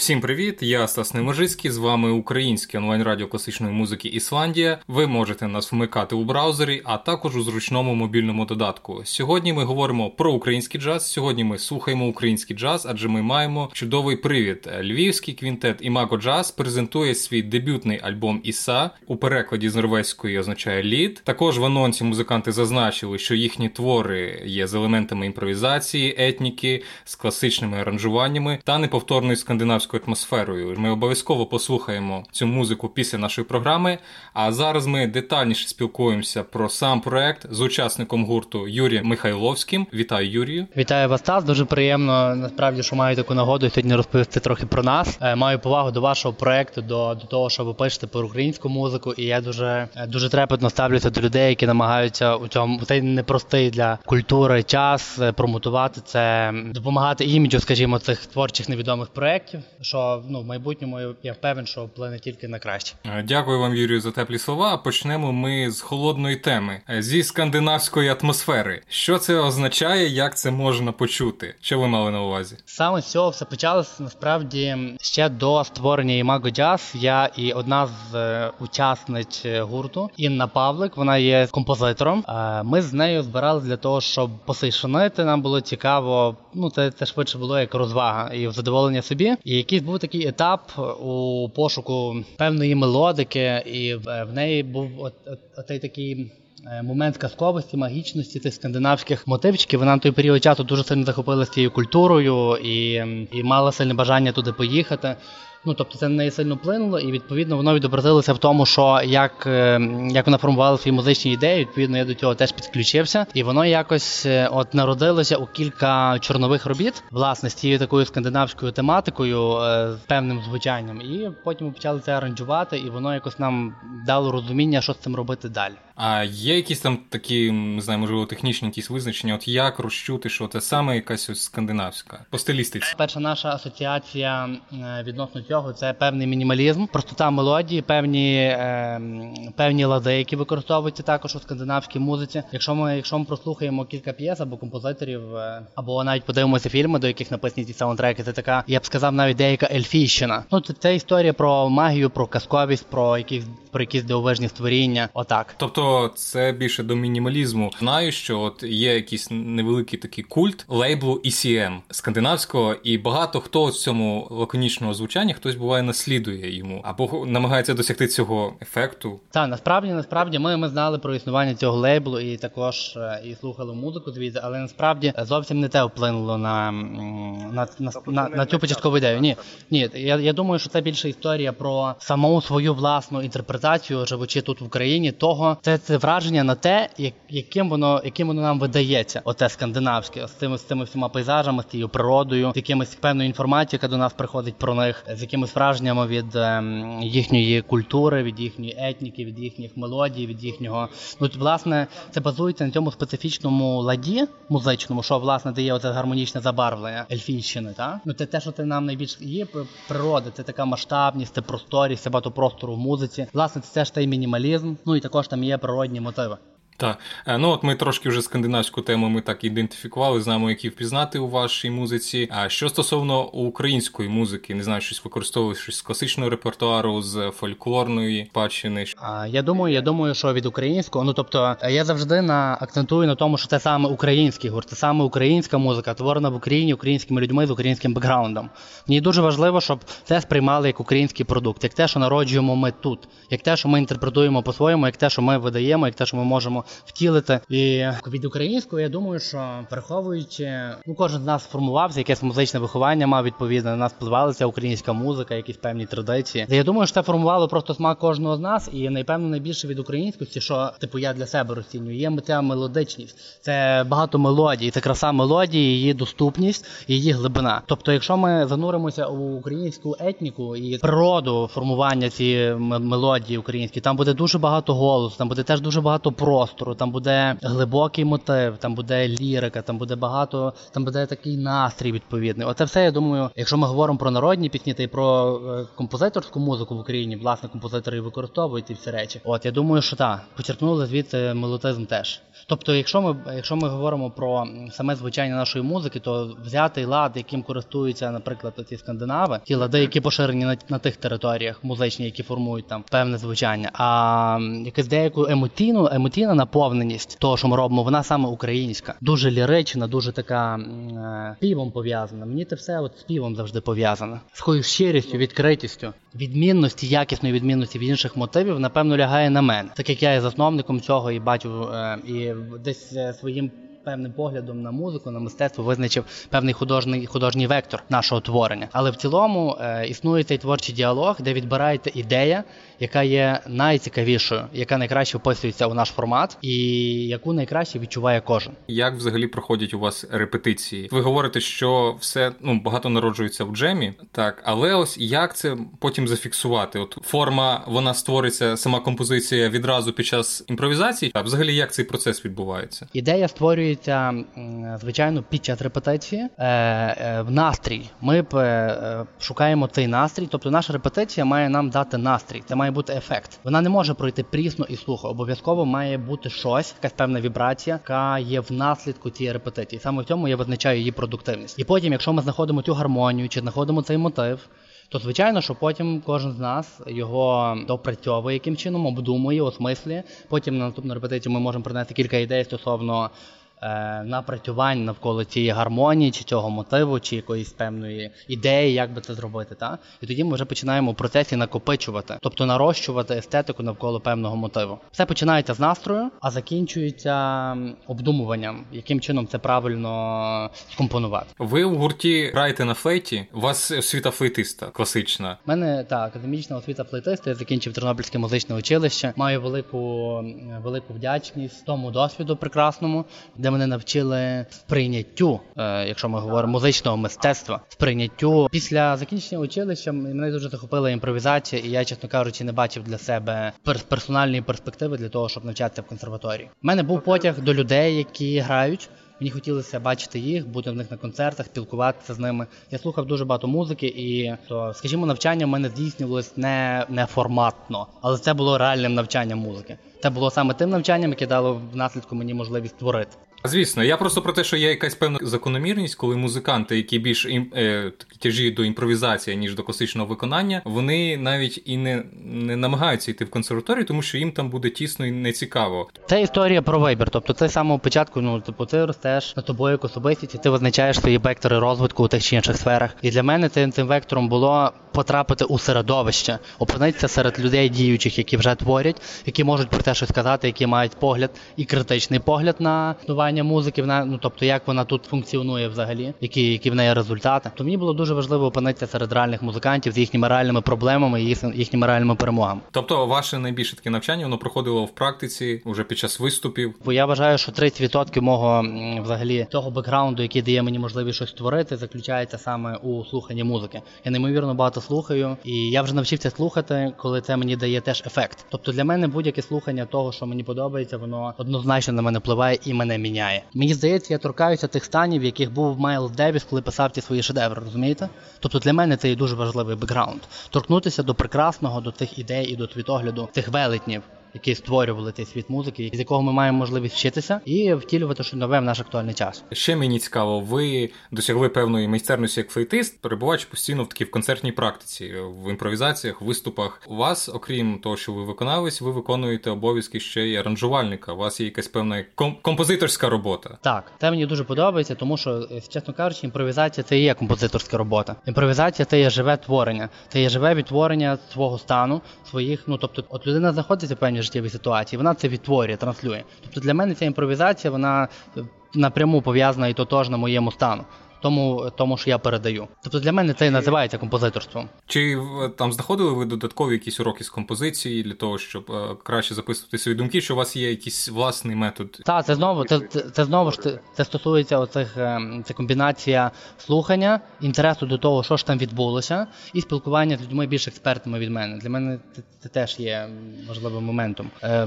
Всім привіт! Я Стас Неможицький, з вами українське онлайн-радіо класичної музики Ісландія. Ви можете нас вмикати у браузері, а також у зручному мобільному додатку. Сьогодні ми говоримо про український джаз. Сьогодні ми слухаємо український джаз, адже ми маємо чудовий привід. Львівський квінтет Імаго Джаз презентує свій дебютний альбом Іса у перекладі з норвезької означає лід. Також в анонсі музиканти зазначили, що їхні твори є з елементами імпровізації, етніки, з класичними аранжуваннями та неповторною скандинавською українською атмосферою. Ми обов'язково послухаємо цю музику після нашої програми. А зараз ми детальніше спілкуємося про сам проект з учасником гурту Юрієм Михайловським. Вітаю, Юрію! Вітаю вас, Стас. Дуже приємно насправді, що маю таку нагоду сьогодні розповісти трохи про нас. Е, маю повагу до вашого проекту, до до того, що ви пишете про українську музику, і я дуже е, дуже трепетно ставлюся до людей, які намагаються у цьому цей непростий для культури час е, промотувати це, допомагати іміджу, скажімо, цих творчих невідомих проєктів що ну в майбутньому я впевнений, що вплине тільки на краще. Е, дякую вам, Юрію, за теплі слова. Почнемо ми з холодної теми е, зі скандинавської атмосфери. Що це означає, як це можна почути? Що ви мали на увазі? Саме з цього все почалося насправді ще до створення Імаго Джаз. Я і одна з е, учасниць гурту Інна Павлик. Вона є композитором. Ми з нею збирали для того, щоб посейшонити. Нам було цікаво. Ну це це швидше було як розвага і задоволення собі. І якийсь був такий етап у пошуку певної мелодики, і в неї був от, от, от такий. Е, момент казковості, магічності цих скандинавських мотивчиків. Вона на той період часу дуже сильно захопилася цією культурою і і мала сильне бажання туди поїхати. Ну тобто це на неї сильно вплинуло, і відповідно воно відобразилося в тому, що як е, як вона формувала свої музичні ідеї, відповідно я до цього теж підключився, і воно якось е, от народилося у кілька чорнових робіт, власне, з цією такою скандинавською тематикою, е, з певним звучанням. І потім почали це аранжувати, і воно якось нам дало розуміння, що з цим робити далі. А є якісь там такі, не знаю, можливо, технічні якісь визначення, от як розчути, що це саме якась ось скандинавська по стилістиці? Перша наша асоціація відносно цього це певний мінімалізм, простота мелодії, певні е, певні лади, які використовуються також у скандинавській музиці. Якщо ми якщо ми прослухаємо кілька п'єс або композиторів, е, або навіть подивимося фільми, до яких написані ці саундтреки, це така, я б сказав, навіть деяка ельфійщина. Ну це, це історія про магію, про казковість, про якісь про якісь дивовижні створіння. Отак. Тобто це більше до мінімалізму. Знаю, що от є якийсь невеликий такий культ лейблу ECM скандинавського, і багато хто з цьому лаконічного звучання хтось буває наслідує йому або намагається досягти цього ефекту. Так, насправді, насправді, ми ми знали про існування цього лейблу і також е, і слухали музику звідси, але насправді зовсім не те вплинуло на на, на, на, на цю початкову ідею. Ні, ні, я я думаю, що це більше історія про саму свою власну інтерпретацію, живучи тут в Україні, того це це враження на те, яким воно яким воно нам видається, оте скандинавське з цими з цими всіма пейзажами, з цією природою, з якимось певною інформацією, яка до нас приходить про них, з якимись враженнями від ем, їхньої культури, від їхньої етніки, від їхніх мелодій, від їхнього. Ну власне це базується на цьому специфічному ладі музичному, що власне дає оце гармонічне забарвлення ельфійщини. Та ну це те, що це нам найбільш є природа, це така масштабність, це просторість, це багато простору в музиці. Власне, це теж той мінімалізм. Ну і також там є природні мотиви. Так, е, ну от ми трошки вже скандинавську тему ми так ідентифікували, знаємо, які впізнати у вашій музиці. А що стосовно української музики, не знаю, щось використовуєш щось з класичного репертуару, з фольклорної спадщини? Я думаю, я думаю, що від українського, ну тобто я завжди на акцентую на тому, що це саме український гурт, це саме українська музика, творена в Україні українськими людьми з українським бекграундом. Мені дуже важливо, щоб це сприймали як український продукт, як те, що народжуємо ми тут, як те, що ми інтерпретуємо по-своєму, як те, що ми видаємо, як те, що ми можемо втілити. І від українського я думаю, що враховуючи, ну кожен з нас сформувався, якесь музичне виховання мав відповідно на нас впливалася українська музика, якісь певні традиції. Я думаю, що це формувало просто смак кожного з нас, і напевно найбільше від українськості, що типу я для себе розцінюю, є ця мелодичність, це багато мелодій, це краса мелодії, її доступність, її глибина. Тобто, якщо ми зануримося у українську етніку і природу формування цієї мелодії української, там буде дуже багато голосу, там буде теж дуже багато простору простору, там буде глибокий мотив, там буде лірика, там буде багато, там буде такий настрій відповідний. Оце все я думаю, якщо ми говоримо про народні пісні та й про е, композиторську музику в Україні, власне, композитори і використовують ці всі речі. От я думаю, що так, почерпнули звідти мелотизм теж. Тобто, якщо ми якщо ми говоримо про саме звучання нашої музики, то взятий лад, яким користуються, наприклад, ці скандинави, ті лади, які поширені на, на тих територіях музичні, які формують там певне звучання. А якась деяку емоційну емоційна наповненість того, що ми робимо, вона саме українська, дуже лірична, дуже така е, співом пов'язана. Мені це все от співом завжди пов'язано. З такою щирістю, відкритістю, відмінності, якісної відмінності від інших мотивів, напевно, лягає на мене, так як я є засновником цього і бачу е, і десь е, своїм певним поглядом на музику, на мистецтво визначив певний художній художній вектор нашого творення. Але в цілому е, існує цей творчий діалог, де відбирається ідея, яка є найцікавішою, яка найкраще вписується у наш формат, і яку найкраще відчуває кожен. Як взагалі проходять у вас репетиції? Ви говорите, що все ну багато народжується в джемі, так але ось як це потім зафіксувати? От форма вона створиться, сама композиція відразу під час імпровізації. А взагалі як цей процес відбувається? Ідея створюється звичайно під час репетиції е, е, в настрій. Ми шукаємо цей настрій, тобто наша репетиція має нам дати настрій. Це має бути ефект. Вона не може пройти прісно і сухо. Обов'язково має бути щось, якась певна вібрація, яка є в наслідку цієї репетиції. Саме в цьому я визначаю її продуктивність. І потім, якщо ми знаходимо цю гармонію чи знаходимо цей мотив. То звичайно, що потім кожен з нас його допрацьовує яким чином, обдумує, осмислює. Потім на наступну репетицію ми можемо принести кілька ідей стосовно напрацювань навколо цієї гармонії, чи цього мотиву, чи якоїсь певної ідеї, як би це зробити. Та? І тоді ми вже починаємо в процесі накопичувати, тобто нарощувати естетику навколо певного мотиву. Все починається з настрою, а закінчується обдумуванням, яким чином це правильно скомпонувати. Ви у гурті граєте на флейті, у вас освіта флейтиста класична. У мене так, академічна освіта флейтиста, я закінчив Тернопільське музичне училище. Маю велику велику вдячність тому досвіду прекрасному, де мене навчили сприйняттю, е, якщо ми говоримо музичного мистецтва, сприйняттю після закінчення училища мене дуже захопила імпровізація, і я, чесно кажучи, не бачив для себе персональної перспективи для того, щоб навчатися в консерваторії. У мене був потяг до людей, які грають. Мені хотілося бачити їх, бути в них на концертах, спілкуватися з ними. Я слухав дуже багато музики, і то, скажімо, навчання в мене здійснювалось не не форматно, але це було реальним навчанням музики. Це було саме тим навчанням, яке дало в наслідку мені можливість творити. Звісно, я просто про те, що є якась певна закономірність, коли музиканти, які більш ім, е, тяжіють до імпровізації, ніж до класичного виконання, вони навіть і не не намагаються йти в консерваторію, тому що їм там буде тісно і нецікаво. Це історія про вибір. Тобто, це самого початку, ну типу, ти ростеш на тобою як особистість, і ти визначаєш свої вектори розвитку у тих чи інших сферах. І для мене цим цим вектором було потрапити у середовище, опинитися серед людей діючих, які вже творять, які можуть про те щось сказати, які мають погляд і критичний погляд на музики, ну тобто як вона тут функціонує взагалі, які які в неї результати. То мені було дуже важливо опинитися серед реальних музикантів з їхніми реальними проблемами і їхніми реальними перемогами. Тобто, ваше найбільше таке навчання воно проходило в практиці вже під час виступів. Бо я вважаю, що 30% мого взагалі того бекграунду, який дає мені можливість щось створити, заключається саме у слуханні музики. Я неймовірно багато слухаю, і я вже навчився слухати, коли це мені дає теж ефект. Тобто для мене будь-яке слухання того, що мені подобається, воно однозначно на мене впливає і мене міняє. Мені здається, я торкаюся тих станів, в яких був Майл Девіс, коли писав ті свої шедеври, розумієте? Тобто для мене це є дуже важливий бекграунд. Торкнутися до прекрасного, до тих ідей і до світогляду цих велетнів які створювали цей світ музики, з якого ми маємо можливість вчитися і втілювати щось нове в наш актуальний час. Ще мені цікаво, ви досягли певної майстерності як флейтист, перебуваючи постійно в такій в концертній практиці, в імпровізаціях, виступах. У вас, окрім того, що ви виконавець, ви виконуєте обов'язки ще й аранжувальника. У вас є якась певна ком- композиторська робота. Так, це мені дуже подобається, тому що, е, чесно кажучи, імпровізація це і є композиторська робота. Імпровізація це є живе творення, це є живе відтворення свого стану, своїх. Ну тобто, от людина знаходиться в певні життєві ситуації. Вона це відтворює, транслює. Тобто для мене ця імпровізація вона напряму пов'язана і тотожна моєму стану. Тому, тому що я передаю. Тобто для мене це і називається композиторством. Чи там знаходили ви додаткові якісь уроки з композиції для того, щоб е, краще записувати свої думки? Що у вас є якийсь власний метод? Так, це знову це, це, це знову ж це стосується оцих е, це комбінація слухання, інтересу до того, що ж там відбулося, і спілкування з людьми більш експертами від мене. Для мене це, це теж є важливим моментом. Е,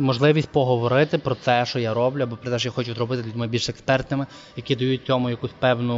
можливість поговорити про це, що я роблю, або про те, що я хочу зробити з людьми більш експертними, які дають цьому якусь певну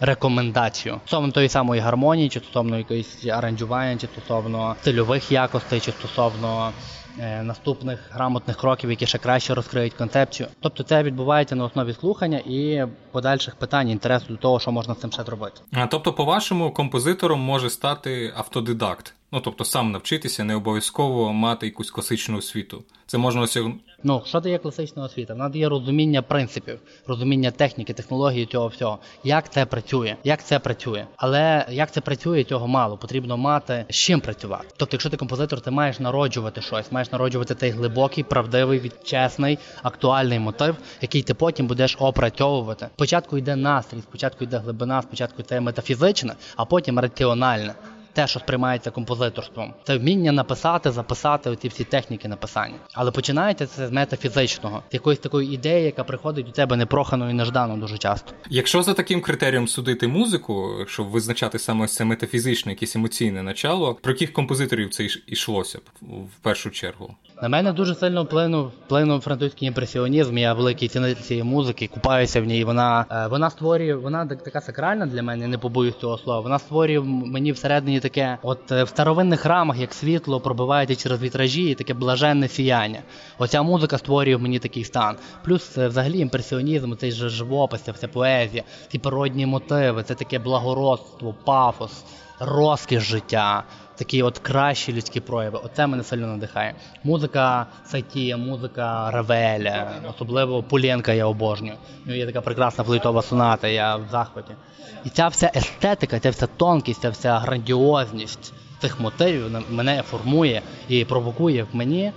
рекомендацію стосовно тої самої гармонії, чи стосовно якоїсь аранжування, чи стосовно стильових якостей, чи стосовно. Е, наступних грамотних кроків, які ще краще розкриють концепцію. Тобто це відбувається на основі слухання і подальших питань, інтересу до того, що можна з цим ще зробити. А тобто, по-вашому, композитором може стати автодидакт. Ну тобто сам навчитися, не обов'язково мати якусь класичну освіту. Це можна осягнути. Ну, що дає класична освіта? Вона дає розуміння принципів, розуміння техніки, технології цього всього. Як це працює? Як це працює? Але як це працює, цього мало. Потрібно мати з чим працювати. Тобто, якщо ти композитор, ти маєш народжувати щось, маєш народжувати цей глибокий, правдивий, чесний, актуальний мотив, який ти потім будеш опрацьовувати. Спочатку йде настрій, спочатку йде глибина, спочатку це метафізичне, а потім раціональне те, що сприймається композиторством. Це вміння написати, записати оці всі техніки написання. Але починається це з метафізичного, з якоїсь такої ідеї, яка приходить у тебе непрохано і неждано дуже часто. Якщо за таким критерієм судити музику, щоб визначати саме це метафізичне, якесь емоційне начало, про яких композиторів це йшлося б в першу чергу? На мене дуже сильно вплинув вплинув французький імпресіонізм. Я великий цінитель цієї музики, купаюся в ній. Вона е, вона створює, вона така сакральна для мене, не побоюсь цього слова. Вона створює мені всередині таке, от е, в старовинних храмах, як світло, пробивається через вітражі, і таке блаженне сіяння. Оця музика створює в мені такий стан. Плюс, е, взагалі, імпресіонізм, цей же живопис, вся поезія, ці природні мотиви, це таке благородство, пафос, розкіш життя такі от кращі людські прояви. Оце мене сильно надихає. Музика Сайтія, музика Равеля, особливо Пулєнка я обожнюю. У нього є така прекрасна флейтова соната, я в захваті. І ця вся естетика, ця вся тонкість, ця вся грандіозність цих мотивів мене формує і провокує в мені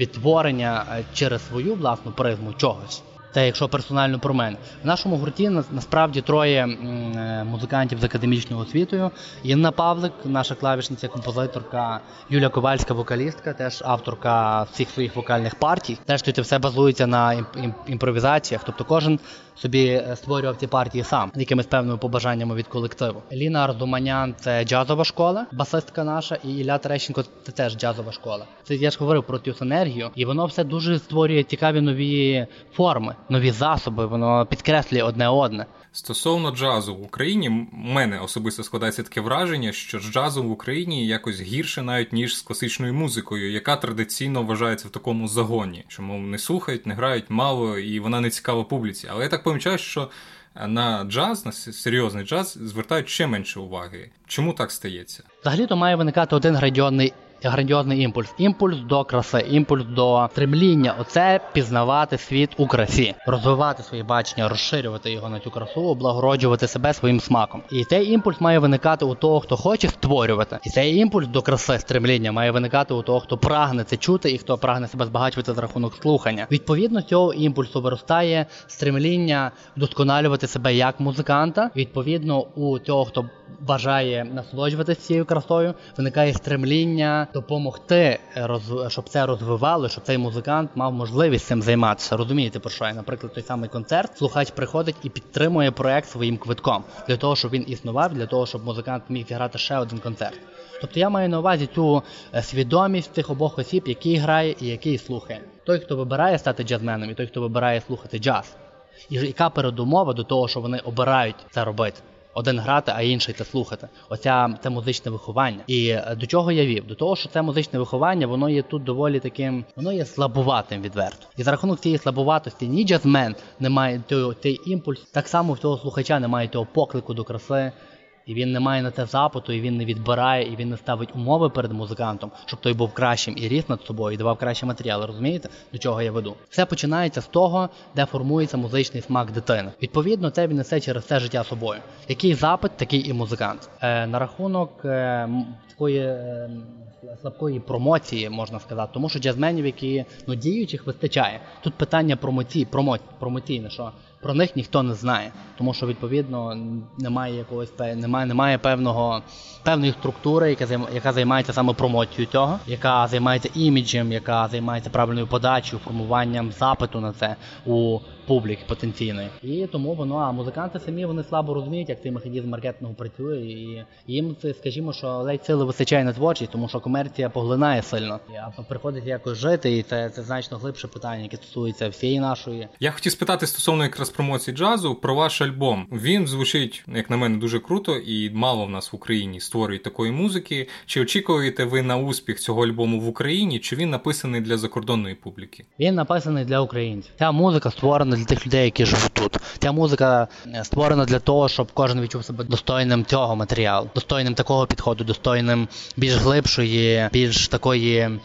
відтворення е, через свою власну призму чогось. Це якщо персонально про мене. В нашому гурті насправді троє е, музикантів з академічною освітою. Інна Павлик, наша клавішниця, композиторка, Юля Ковальська, вокалістка, теж авторка всіх своїх вокальних партій. Теж тут все базується на імпровізаціях. Тобто кожен собі е, створював ці партії сам, якимись певними побажаннями від колективу. Ліна Ардуманян це джазова школа, басистка наша, і Ілля Терещенко це теж джазова школа. Це я ж говорив про цю синергію, і воно все дуже створює цікаві нові форми, нові засоби. Воно підкреслює одне одне. Стосовно джазу в Україні, мене особисто складається таке враження, що з джазом в Україні якось гірше навіть ніж з класичною музикою, яка традиційно вважається в такому загоні, що мов не слухають, не грають мало, і вона не цікава публіці. Але я так помічаю, що на джаз, на серйозний джаз, звертають ще менше уваги. Чому так стається? Взагалі то має виникати один градіонний грандіозний імпульс. Імпульс до краси, імпульс до стремління. Оце пізнавати світ у красі, розвивати свої бачення, розширювати його на цю красу, облагороджувати себе своїм смаком. І цей імпульс має виникати у того, хто хоче створювати. І цей імпульс до краси, стремління має виникати у того, хто прагне це чути і хто прагне себе збагачувати за рахунок слухання. Відповідно, цього імпульсу виростає стремління вдосконалювати себе як музиканта. Відповідно, у того, хто бажає насолоджуватися цією красою, виникає стремління допомогти, роз... щоб це розвивало, щоб цей музикант мав можливість цим займатися. Розумієте, про що я? Наприклад, той самий концерт, слухач приходить і підтримує проект своїм квитком для того, щоб він існував, для того, щоб музикант міг зіграти ще один концерт. Тобто я маю на увазі цю е, свідомість тих обох осіб, який грає і який слухає. Той, хто вибирає стати джазменом, і той, хто вибирає слухати джаз. І яка передумова до того, що вони обирають це робити один грати, а інший це слухати. Оця це музичне виховання. І е, до чого я вів? До того, що це музичне виховання, воно є тут доволі таким, воно є слабуватим відверто. І за рахунок цієї слабуватості ні джазмен не має той, той імпульс, так само в того слухача немає того поклику до краси, і він не має на це запиту, і він не відбирає, і він не ставить умови перед музикантом, щоб той був кращим і ріс над собою, і давав кращі матеріали. Розумієте, до чого я веду? Все починається з того, де формується музичний смак дитини. Відповідно, це він несе через все життя собою. Який запит, такий і музикант. Е, На рахунок е, такої. Е, Слабкої промоції можна сказати, тому що джазменів, які ну діючих вистачає. Тут питання промоції, промо, промоційне, що про них ніхто не знає, тому що відповідно немає якогось немає, немає певного певної структури, яка яка займається саме промоцією цього, яка займається іміджем, яка займається правильною подачею, формуванням запиту на це у публіки потенційної. І тому воно, а музиканти самі вони слабо розуміють, як цей механізм маркетингу працює, і їм це, скажімо, що ледь сили вистачає на творчість, тому що комерція поглинає сильно. А приходить якось жити, і це це значно глибше питання, яке стосується всієї нашої. Я хотів спитати стосовно якраз промоції джазу про ваш альбом. Він звучить, як на мене, дуже круто, і мало в нас в Україні створюють такої музики. Чи очікуєте ви на успіх цього альбому в Україні? Чи він написаний для закордонної публіки? Він написаний для українців. Ця музика створена для тих людей, які живуть тут. Ця музика е, створена для того, щоб кожен відчув себе достойним цього матеріалу, достойним такого підходу, достойним більш глибшої, більш такої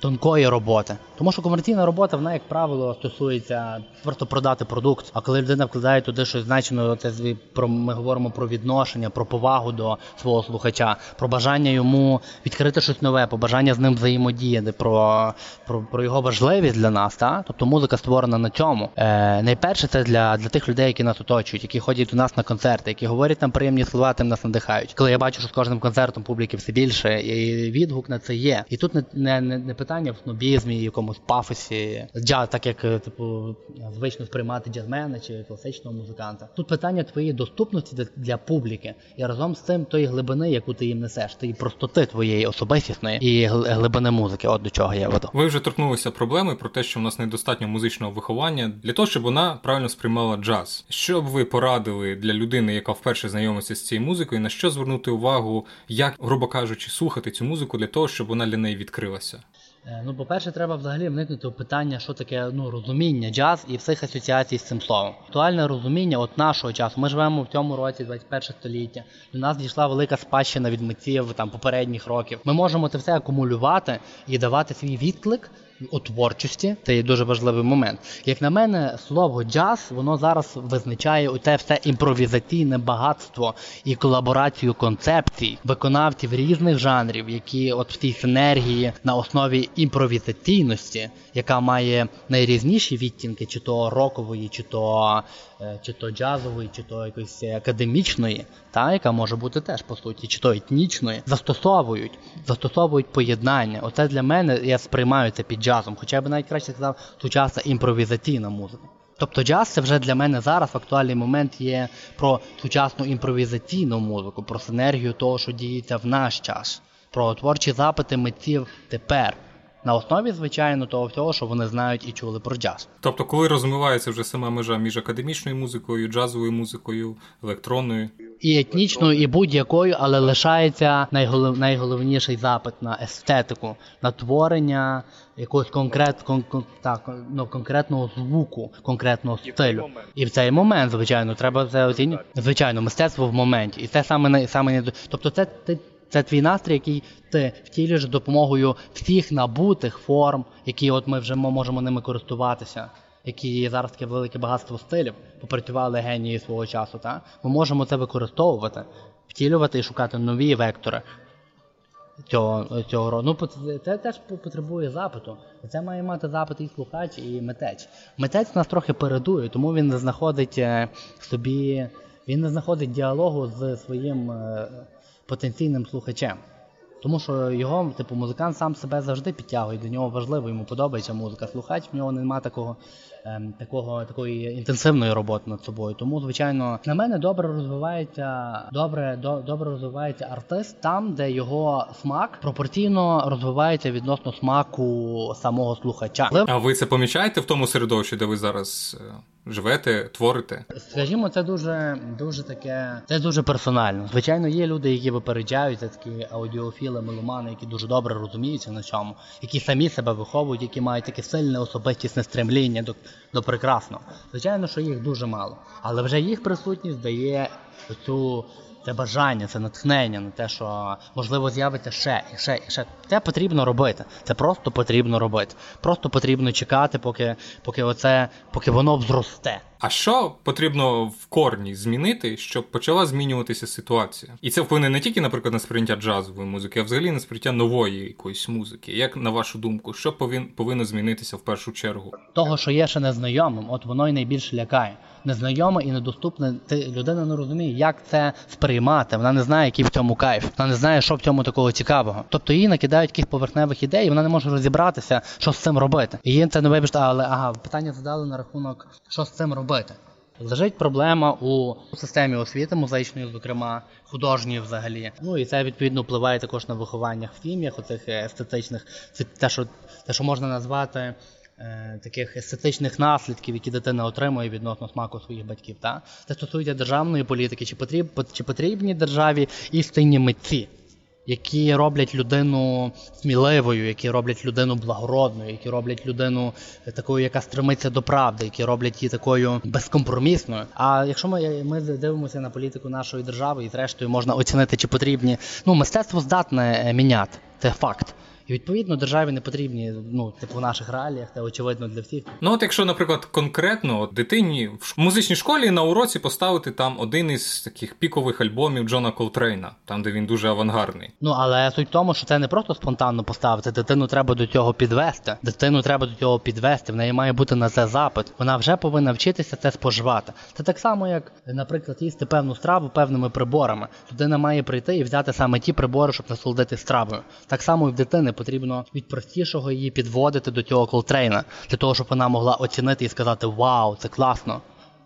тонкої роботи. Тому що комерційна робота, вона, як правило, стосується просто продати продукт. А коли людина вкладає туди щось значено, це про ми говоримо про відношення, про повагу до свого слухача, про бажання йому відкрити щось нове, про бажання з ним взаємодіяти, про про, про його важливість для нас. Та? Тобто музика створена на цьому. Е, Найперше це для для тих людей, які нас оточують, які ходять до нас на концерти, які говорять нам приємні слова, тим нас надихають. Коли я бачу, що з кожним концертом публіки все більше, і відгук на це є. І тут не не, не не питання в снобізмі, якомусь пафосі, джаз, так як е, типу звично сприймати джазмена чи класичного музиканта. Тут питання твоєї доступності для, публіки, і разом з цим тої глибини, яку ти їм несеш, тієї простоти твоєї особистісної і глибини музики. От до чого я веду. Ви вже торкнулися проблеми про те, що в нас недостатньо музичного виховання для того, щоб вона правильно сприймала джаз. Що б ви порадили для людини, яка вперше знайомиться з цією музикою, на що звернути увагу, як грубо кажучи, слухати цю музику для того, щоб вона для неї відкрилася? Е, ну, по-перше, треба взагалі вникнути у питання, що таке ну, розуміння джаз і всіх асоціацій з цим словом. Актуальне розуміння от нашого часу. Ми живемо в цьому році, 21 століття. До нас дійшла велика спадщина від митців там попередніх років. Ми можемо це все акумулювати і давати свій відклик у творчості. Це є дуже важливий момент. Як на мене, слово джаз воно зараз визначає у те все імпровізаційне багатство і колаборацію концепцій виконавців різних жанрів, які от в цій синергії на основі імпровізаційності, яка має найрізніші відтінки, чи то рокової, чи то е, чи то джазової, чи то якоїсь академічної, та яка може бути теж по суті, чи то етнічної, застосовують, застосовують поєднання. Оце для мене я сприймаю це під джазом, хоча я б навіть краще сказав сучасна імпровізаційна музика. Тобто джаз це вже для мене зараз актуальний момент є про сучасну імпровізаційну музику, про синергію того, що діється в наш час, про творчі запити митців тепер. На основі, звичайно, того всього, що вони знають і чули про джаз. Тобто, коли розмивається вже сама межа між академічною музикою, джазовою музикою, електронною і етнічною, і будь-якою, але лишається найголов... найголовніший запит на естетику, на творення якогось конкрет... кон... так, ну, конкретного звуку, конкретного стилю. І в цей момент, звичайно, треба це оцінювати. Звичайно, мистецтво в моменті. І це саме саме тобто, це. Це твій настрій, який ти втілюєш допомогою всіх набутих форм, які от ми вже можемо ними користуватися які зараз таке велике багатство стилів, попрацювали генії свого часу, та? ми можемо це використовувати, втілювати і шукати нові вектори цього цього. Ну, це теж потребує запиту. Це має мати запит і слухач, і митець. Митець нас трохи передує, тому він не знаходить е, собі, він не знаходить діалогу з своїм е, потенційним слухачем. Тому що його, типу, музикант сам себе завжди підтягує, до нього важливо, йому подобається музика. Слухач в нього немає такого такого такої інтенсивної роботи над собою. Тому, звичайно, на мене добре розвивається добре, до, добре розвивається артист там, де його смак пропорційно розвивається відносно смаку самого слухача. А ви це помічаєте в тому середовищі, де ви зараз? Е, живете, творите? Скажімо, це дуже дуже таке, це дуже персонально. Звичайно, є люди, які випереджають, це такі аудіофіли, меломани, які дуже добре розуміються на цьому, які самі себе виховують, які мають таке сильне особистісне стремління до, до прекрасно. Звичайно, що їх дуже мало, але вже їх присутність дає цю це бажання, це натхнення на те, що можливо з'явиться ще і ще і ще. Це потрібно робити. Це просто потрібно робити. Просто потрібно чекати, поки поки оце, поки воно взросте. А що потрібно в корні змінити, щоб почала змінюватися ситуація? І це вплине не тільки, наприклад, на сприйняття джазової музики, а взагалі на сприйняття нової якоїсь музики. Як на вашу думку, що повин, повинно змінитися в першу чергу? Того, що є ще незнайомим, от воно й найбільше лякає. Незнайоме і недоступне. Ти людина не розуміє, як це сприймати. Вона не знає, який в цьому кайф. Вона не знає, що в цьому такого цікавого. Тобто їй накидають якихось поверхневих ідей, і вона не може розібратися, що з цим робити. І їм це не вибачте, але ага, питання задали на рахунок, що з цим робити. Лежить проблема у системі освіти музичної, зокрема художньої взагалі. Ну і це відповідно впливає також на виховання в сім'ях, оцих естетичних. Це те, що те, що можна назвати таких естетичних наслідків, які дитина отримує відносно смаку своїх батьків. Та? Це стосується державної політики, чи потріб, чи потрібні державі істинні митці які роблять людину сміливою, які роблять людину благородною, які роблять людину такою, яка стремиться до правди, які роблять її такою безкомпромісною. А якщо ми ми дивимося на політику нашої держави, і зрештою можна оцінити, чи потрібні ну мистецтво здатне е, міняти, це факт. І відповідно державі не потрібні, ну типу в наших реаліях, це очевидно для всіх. Ну от якщо, наприклад, конкретно от, дитині в музичній школі на уроці поставити там один із таких пікових альбомів Джона Колтрейна, там де він дуже авангардний. Ну але суть в тому, що це не просто спонтанно поставити. Дитину треба до цього підвести. Дитину треба до цього підвести. В неї має бути на це запит. Вона вже повинна вчитися це споживати. Це так само, як, наприклад, їсти певну страву певними приборами. Людина має прийти і взяти саме ті прибори, щоб насолодити стравою. Так само і в дитини потрібно від простішого її підводити до цього колтрейна, для того, щоб вона могла оцінити і сказати Вау, це класно.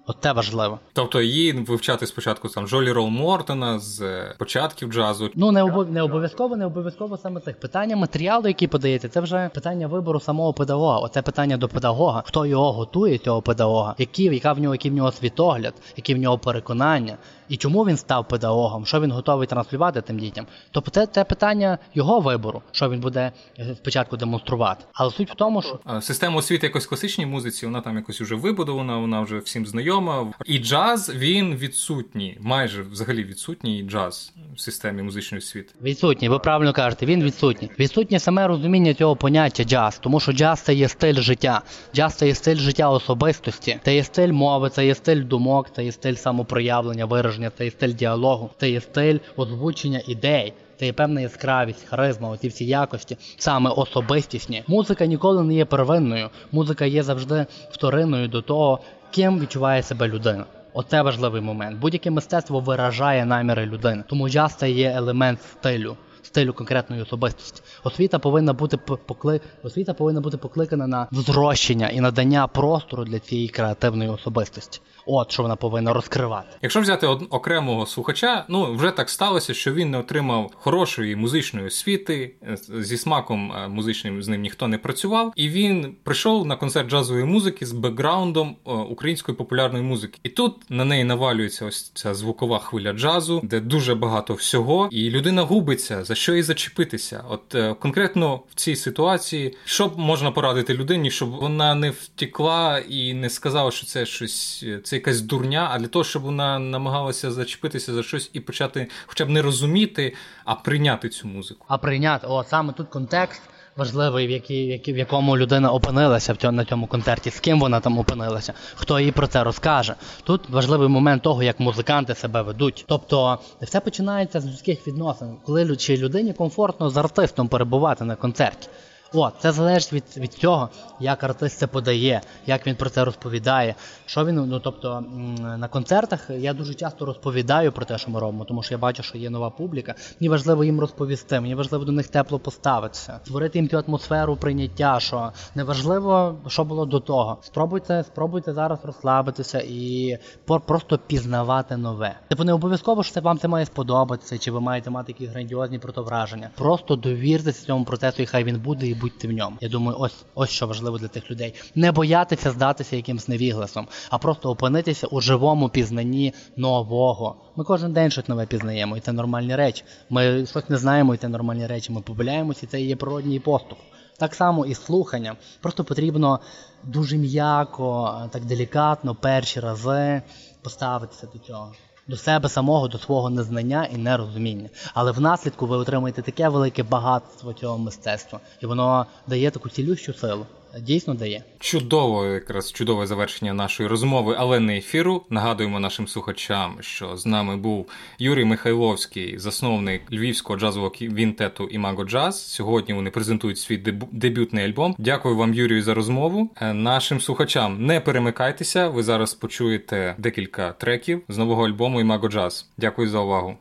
От те важливо. Тобто її вивчати спочатку там Жолі Рол Мортона з е, початків джазу. Ну не обов... не обов'язково, не обов'язково саме цих питання матеріалу, який подається, це вже питання вибору самого педагога. Оце питання до педагога, хто його готує, цього педагога, які, яка в нього, який в нього світогляд, які в нього переконання, і чому він став педагогом, що він готовий транслювати тим дітям. Тобто це, це питання його вибору, що він буде е, спочатку демонструвати. Але суть в тому, що система освіти якось класичній музиці, вона там якось вже вибудована, вона вже всім знайома. І джаз він відсутній, майже взагалі відсутній джаз в системі музичної освіти. Відсутній, ви правильно кажете, він відсутній. Відсутнє саме розуміння цього поняття джаз, тому що джаз це є стиль життя. Джаз це є стиль життя особистості, це є стиль мови, це є стиль думок, це є стиль самопроявлення, вираження, це є стиль діалогу, це є стиль озвучення ідей. Це є певна яскравість, харизма, оці всі якості, саме особистісні. Музика ніколи не є первинною. Музика є завжди вторинною до того, ким відчуває себе людина. Оце важливий момент. Будь-яке мистецтво виражає наміри людини. Тому часто є елемент стилю, стилю конкретної особистості. Освіта повинна бути покли... освіта повинна бути покликана на зрощення і надання простору для цієї креативної особистості. От що вона повинна розкривати. Якщо взяти од... окремого слухача, ну вже так сталося, що він не отримав хорошої музичної освіти, е, зі смаком е, музичним з ним ніхто не працював, і він прийшов на концерт джазової музики з бекграундом е, української популярної музики. І тут на неї навалюється ось ця звукова хвиля джазу, де дуже багато всього, і людина губиться за що і зачепитися. От конкретно в цій ситуації, що можна порадити людині, щоб вона не втекла і не сказала, що це щось це якась дурня, а для того, щоб вона намагалася зачепитися за щось і почати, хоча б не розуміти, а прийняти цю музику. А прийняти, о, саме тут контекст. Важливий, в який, в якому людина опинилася в цьому на цьому концерті, з ким вона там опинилася, хто їй про це розкаже. Тут важливий момент того, як музиканти себе ведуть. Тобто все починається з людських відносин, коли чи людині комфортно з артистом перебувати на концерті. О, це залежить від від цього, як артист це подає, як він про це розповідає. Що він, ну тобто на концертах я дуже часто розповідаю про те, що ми робимо, тому що я бачу, що є нова публіка. Мені важливо їм розповісти, мені важливо до них тепло поставитися, створити їм цю атмосферу прийняття. Що неважливо, що було до того. Спробуйте, спробуйте зараз розслабитися і просто пізнавати нове. Типу не обов'язково, що це вам це має сподобатися, чи ви маєте мати якісь грандіозні протовраження. Просто довіртеся цьому процесу, і хай він буде і будьте в ньому. Я думаю, ось ось що важливо для тих людей. Не боятися здатися якимсь невігласом, а просто опинитися у живому пізнанні нового. Ми кожен день щось нове пізнаємо, і це нормальні речі. Ми щось не знаємо, і це нормальні речі. Ми помиляємося, і це є природній поступ. Так само і слухання. Просто потрібно дуже м'яко, так делікатно перші рази поставитися до цього до себе самого, до свого незнання і нерозуміння. Але в наслідку ви отримаєте таке велике багатство цього мистецтва, і воно дає таку цілющу силу. Дійсно дає. Чудово, якраз чудове завершення нашої розмови, але не ефіру. Нагадуємо нашим слухачам, що з нами був Юрій Михайловський, засновник львівського джазового квінтету Імаго Джаз. Сьогодні вони презентують свій дебютний альбом. Дякую вам, Юрію, за розмову. Е, нашим слухачам не перемикайтеся. Ви зараз почуєте декілька треків з нового альбому Імаго Джаз. Дякую за увагу.